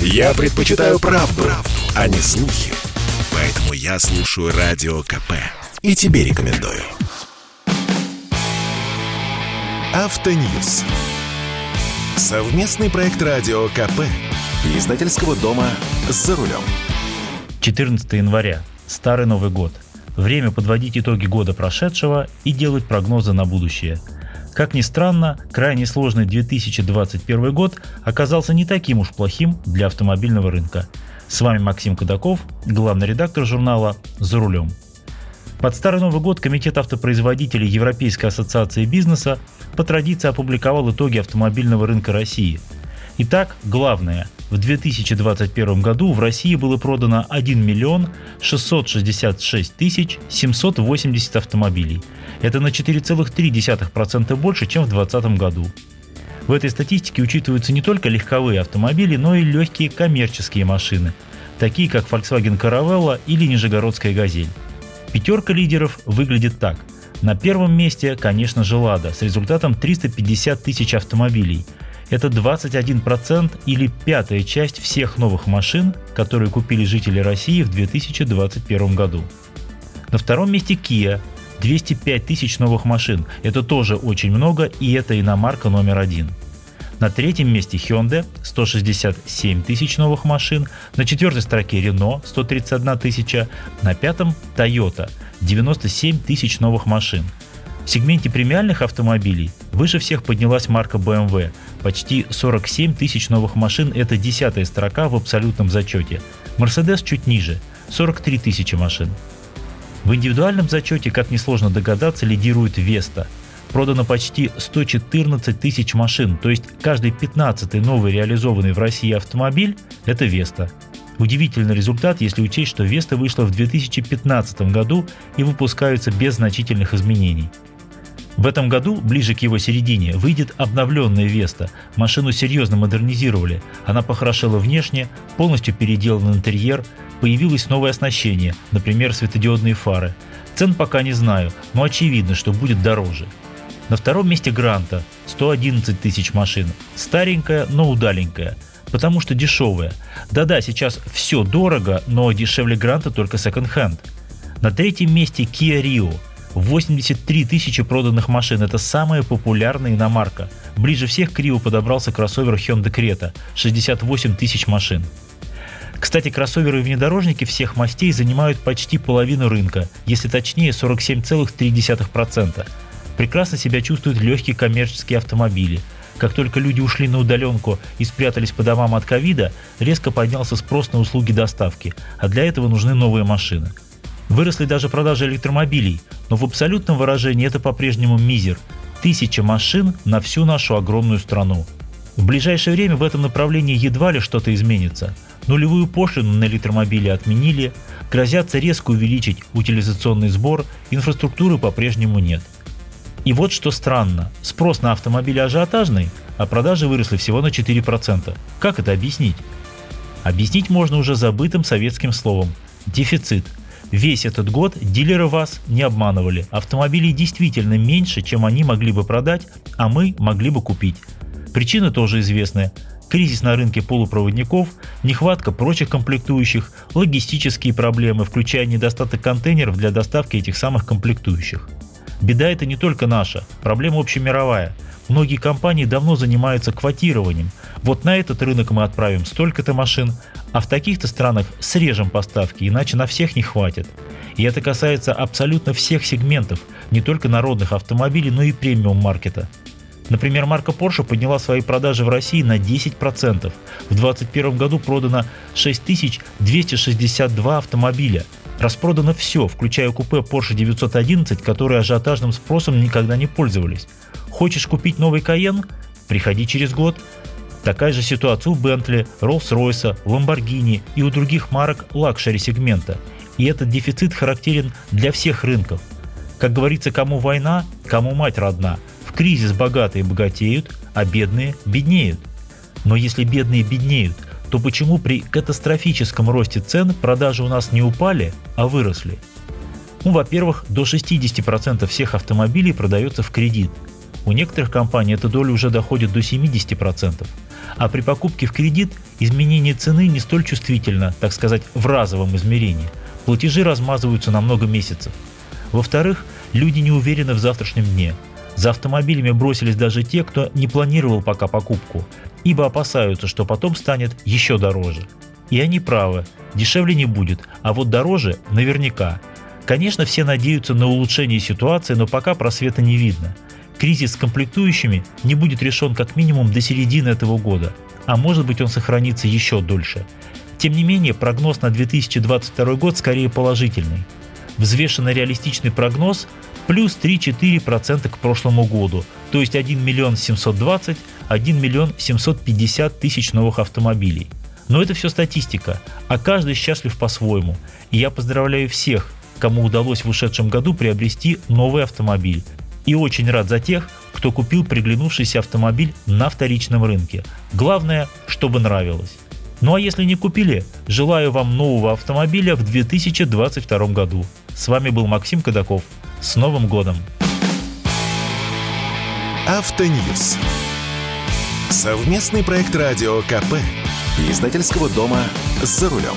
Я предпочитаю правду, правду, а не слухи. Поэтому я слушаю Радио КП. И тебе рекомендую. Автоньюз. Совместный проект Радио КП. Издательского дома «За рулем». 14 января. Старый Новый год. Время подводить итоги года прошедшего и делать прогнозы на будущее. Как ни странно, крайне сложный 2021 год оказался не таким уж плохим для автомобильного рынка. С вами Максим Кадаков, главный редактор журнала «За рулем». Под Старый Новый год Комитет автопроизводителей Европейской ассоциации бизнеса по традиции опубликовал итоги автомобильного рынка России. Итак, главное. В 2021 году в России было продано 1 миллион 666 тысяч 780 автомобилей. Это на 4,3% больше, чем в 2020 году. В этой статистике учитываются не только легковые автомобили, но и легкие коммерческие машины, такие как Volkswagen Caravella или Нижегородская «Газель». Пятерка лидеров выглядит так. На первом месте, конечно же, «Лада» с результатом 350 тысяч автомобилей. Это 21% или пятая часть всех новых машин, которые купили жители России в 2021 году. На втором месте Kia 205 тысяч новых машин. Это тоже очень много, и это иномарка номер один. На третьем месте Hyundai 167 тысяч новых машин, на четвертой строке Renault 131 тысяча, на пятом Toyota 97 тысяч новых машин. В сегменте премиальных автомобилей выше всех поднялась марка BMW. Почти 47 тысяч новых машин – это десятая строка в абсолютном зачете. Mercedes чуть ниже – 43 тысячи машин. В индивидуальном зачете, как несложно догадаться, лидирует Vesta – продано почти 114 тысяч машин, то есть каждый 15 новый реализованный в России автомобиль – это Веста. Удивительный результат, если учесть, что Веста вышла в 2015 году и выпускаются без значительных изменений. В этом году, ближе к его середине, выйдет обновленная Веста. Машину серьезно модернизировали. Она похорошела внешне, полностью переделан интерьер, появилось новое оснащение, например, светодиодные фары. Цен пока не знаю, но очевидно, что будет дороже. На втором месте Гранта 111 тысяч машин. Старенькая, но удаленькая. Потому что дешевая. Да-да, сейчас все дорого, но дешевле Гранта только секонд-хенд. На третьем месте Kia Rio. 83 тысячи проданных машин. Это самая популярная иномарка. Ближе всех к Rio подобрался кроссовер Hyundai Creta. 68 тысяч машин. Кстати, кроссоверы и внедорожники всех мастей занимают почти половину рынка, если точнее 47,3% прекрасно себя чувствуют легкие коммерческие автомобили. Как только люди ушли на удаленку и спрятались по домам от ковида, резко поднялся спрос на услуги доставки, а для этого нужны новые машины. Выросли даже продажи электромобилей, но в абсолютном выражении это по-прежнему мизер. Тысяча машин на всю нашу огромную страну. В ближайшее время в этом направлении едва ли что-то изменится. Нулевую пошлину на электромобили отменили, грозятся резко увеличить утилизационный сбор, инфраструктуры по-прежнему нет – и вот что странно. Спрос на автомобили ажиотажный, а продажи выросли всего на 4%. Как это объяснить? Объяснить можно уже забытым советским словом – дефицит. Весь этот год дилеры вас не обманывали. Автомобилей действительно меньше, чем они могли бы продать, а мы могли бы купить. Причины тоже известны. Кризис на рынке полупроводников, нехватка прочих комплектующих, логистические проблемы, включая недостаток контейнеров для доставки этих самых комплектующих. Беда это не только наша, проблема общемировая. Многие компании давно занимаются квотированием. Вот на этот рынок мы отправим столько-то машин, а в таких-то странах срежем поставки, иначе на всех не хватит. И это касается абсолютно всех сегментов, не только народных автомобилей, но и премиум-маркета. Например, марка Porsche подняла свои продажи в России на 10%. В 2021 году продано 6262 автомобиля, Распродано все, включая купе Porsche 911, которые ажиотажным спросом никогда не пользовались. Хочешь купить новый Cayenne? Приходи через год. Такая же ситуация у Bentley, Rolls-Royce, Lamborghini и у других марок luxury сегмента. И этот дефицит характерен для всех рынков. Как говорится, кому война, кому мать родна. Кризис богатые богатеют, а бедные беднеют. Но если бедные беднеют, то почему при катастрофическом росте цен продажи у нас не упали, а выросли? Ну, во-первых, до 60% всех автомобилей продается в кредит. У некоторых компаний эта доля уже доходит до 70%. А при покупке в кредит изменение цены не столь чувствительно, так сказать, в разовом измерении. Платежи размазываются на много месяцев. Во-вторых, люди не уверены в завтрашнем дне. За автомобилями бросились даже те, кто не планировал пока покупку, ибо опасаются, что потом станет еще дороже. И они правы, дешевле не будет, а вот дороже наверняка. Конечно, все надеются на улучшение ситуации, но пока просвета не видно. Кризис с комплектующими не будет решен как минимум до середины этого года, а может быть он сохранится еще дольше. Тем не менее, прогноз на 2022 год скорее положительный. Взвешенный реалистичный прогноз плюс 3-4% к прошлому году, то есть 1 миллион 720, 1 миллион 750 тысяч новых автомобилей. Но это все статистика, а каждый счастлив по-своему. И я поздравляю всех, кому удалось в ушедшем году приобрести новый автомобиль. И очень рад за тех, кто купил приглянувшийся автомобиль на вторичном рынке. Главное, чтобы нравилось. Ну а если не купили, желаю вам нового автомобиля в 2022 году. С вами был Максим Кадаков. С Новым годом! Автоньюз. Совместный проект радио КП. Издательского дома «За рулем».